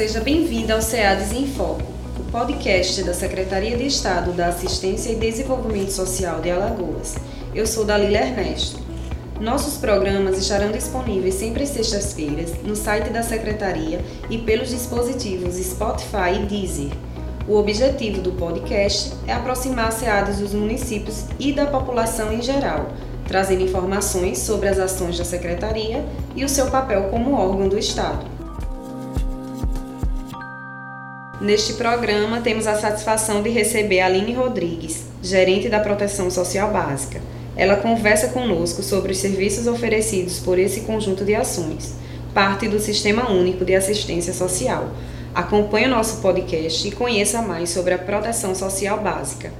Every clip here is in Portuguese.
Seja bem-vindo ao SEADES em Foco, o podcast da Secretaria de Estado da Assistência e Desenvolvimento Social de Alagoas. Eu sou Dalila Ernesto. Nossos programas estarão disponíveis sempre às sextas-feiras no site da Secretaria e pelos dispositivos Spotify e Deezer. O objetivo do podcast é aproximar SEADES dos municípios e da população em geral, trazendo informações sobre as ações da Secretaria e o seu papel como órgão do Estado. Neste programa, temos a satisfação de receber Aline Rodrigues, gerente da Proteção Social Básica. Ela conversa conosco sobre os serviços oferecidos por esse conjunto de ações, parte do Sistema Único de Assistência Social. Acompanhe o nosso podcast e conheça mais sobre a Proteção Social Básica.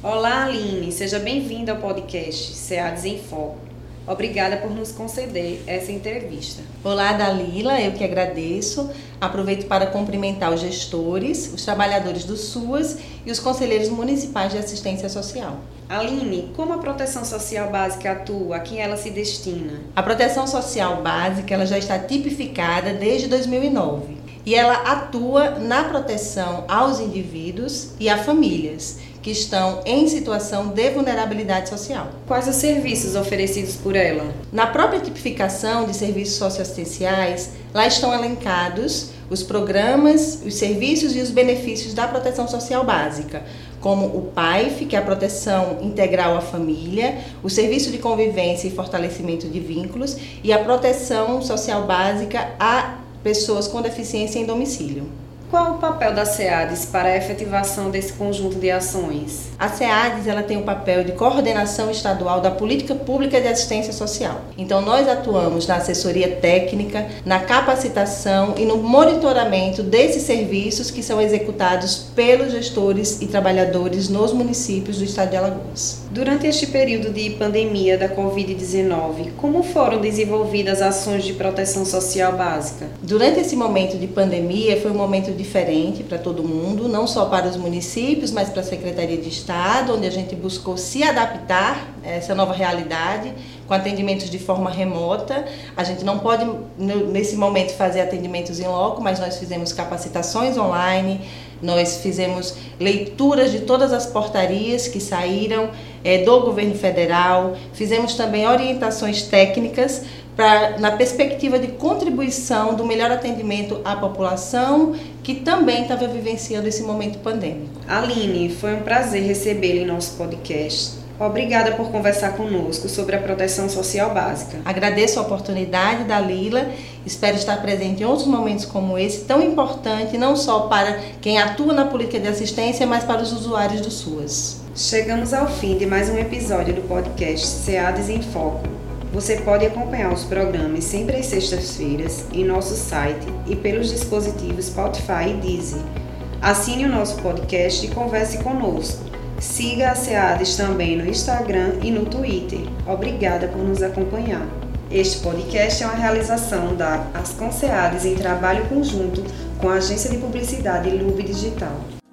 Olá, Aline, seja bem-vinda ao podcast SEADES em Foco. Obrigada por nos conceder essa entrevista. Olá, Dalila, eu que agradeço. Aproveito para cumprimentar os gestores, os trabalhadores do SUAS e os conselheiros municipais de assistência social. Aline, como a proteção social básica atua? A quem ela se destina? A proteção social básica ela já está tipificada desde 2009 e ela atua na proteção aos indivíduos e a famílias que estão em situação de vulnerabilidade social. Quais os serviços oferecidos por ela? Na própria tipificação de serviços socioassistenciais, lá estão elencados os programas, os serviços e os benefícios da proteção social básica, como o PAIF, que é a proteção integral à família, o serviço de convivência e fortalecimento de vínculos, e a proteção social básica a pessoas com deficiência em domicílio. Qual o papel da SEADES para a efetivação desse conjunto de ações? A SEADES ela tem o papel de coordenação estadual da política pública de assistência social. Então nós atuamos na assessoria técnica, na capacitação e no monitoramento desses serviços que são executados pelos gestores e trabalhadores nos municípios do estado de Alagoas. Durante este período de pandemia da Covid-19, como foram desenvolvidas ações de proteção social básica? Durante esse momento de pandemia foi um momento diferente para todo mundo, não só para os municípios, mas para a Secretaria de Estado, onde a gente buscou se adaptar a essa nova realidade com atendimentos de forma remota. A gente não pode, nesse momento, fazer atendimentos em loco, mas nós fizemos capacitações online, nós fizemos leituras de todas as portarias que saíram é, do governo federal, fizemos também orientações técnicas pra, na perspectiva de contribuição do melhor atendimento à população que também estava vivenciando esse momento pandêmico. Aline, foi um prazer recebê-la em nosso podcast. Obrigada por conversar conosco sobre a proteção social básica. Agradeço a oportunidade da Lila. Espero estar presente em outros momentos como esse, tão importante não só para quem atua na política de assistência, mas para os usuários do SUAS. Chegamos ao fim de mais um episódio do podcast SEADES em Foco. Você pode acompanhar os programas sempre às sextas-feiras em nosso site e pelos dispositivos Spotify e Deezer. Assine o nosso podcast e converse conosco. Siga a SEADES também no Instagram e no Twitter. Obrigada por nos acompanhar. Este podcast é uma realização da Ascom SEADES em trabalho conjunto com a agência de publicidade Lube Digital.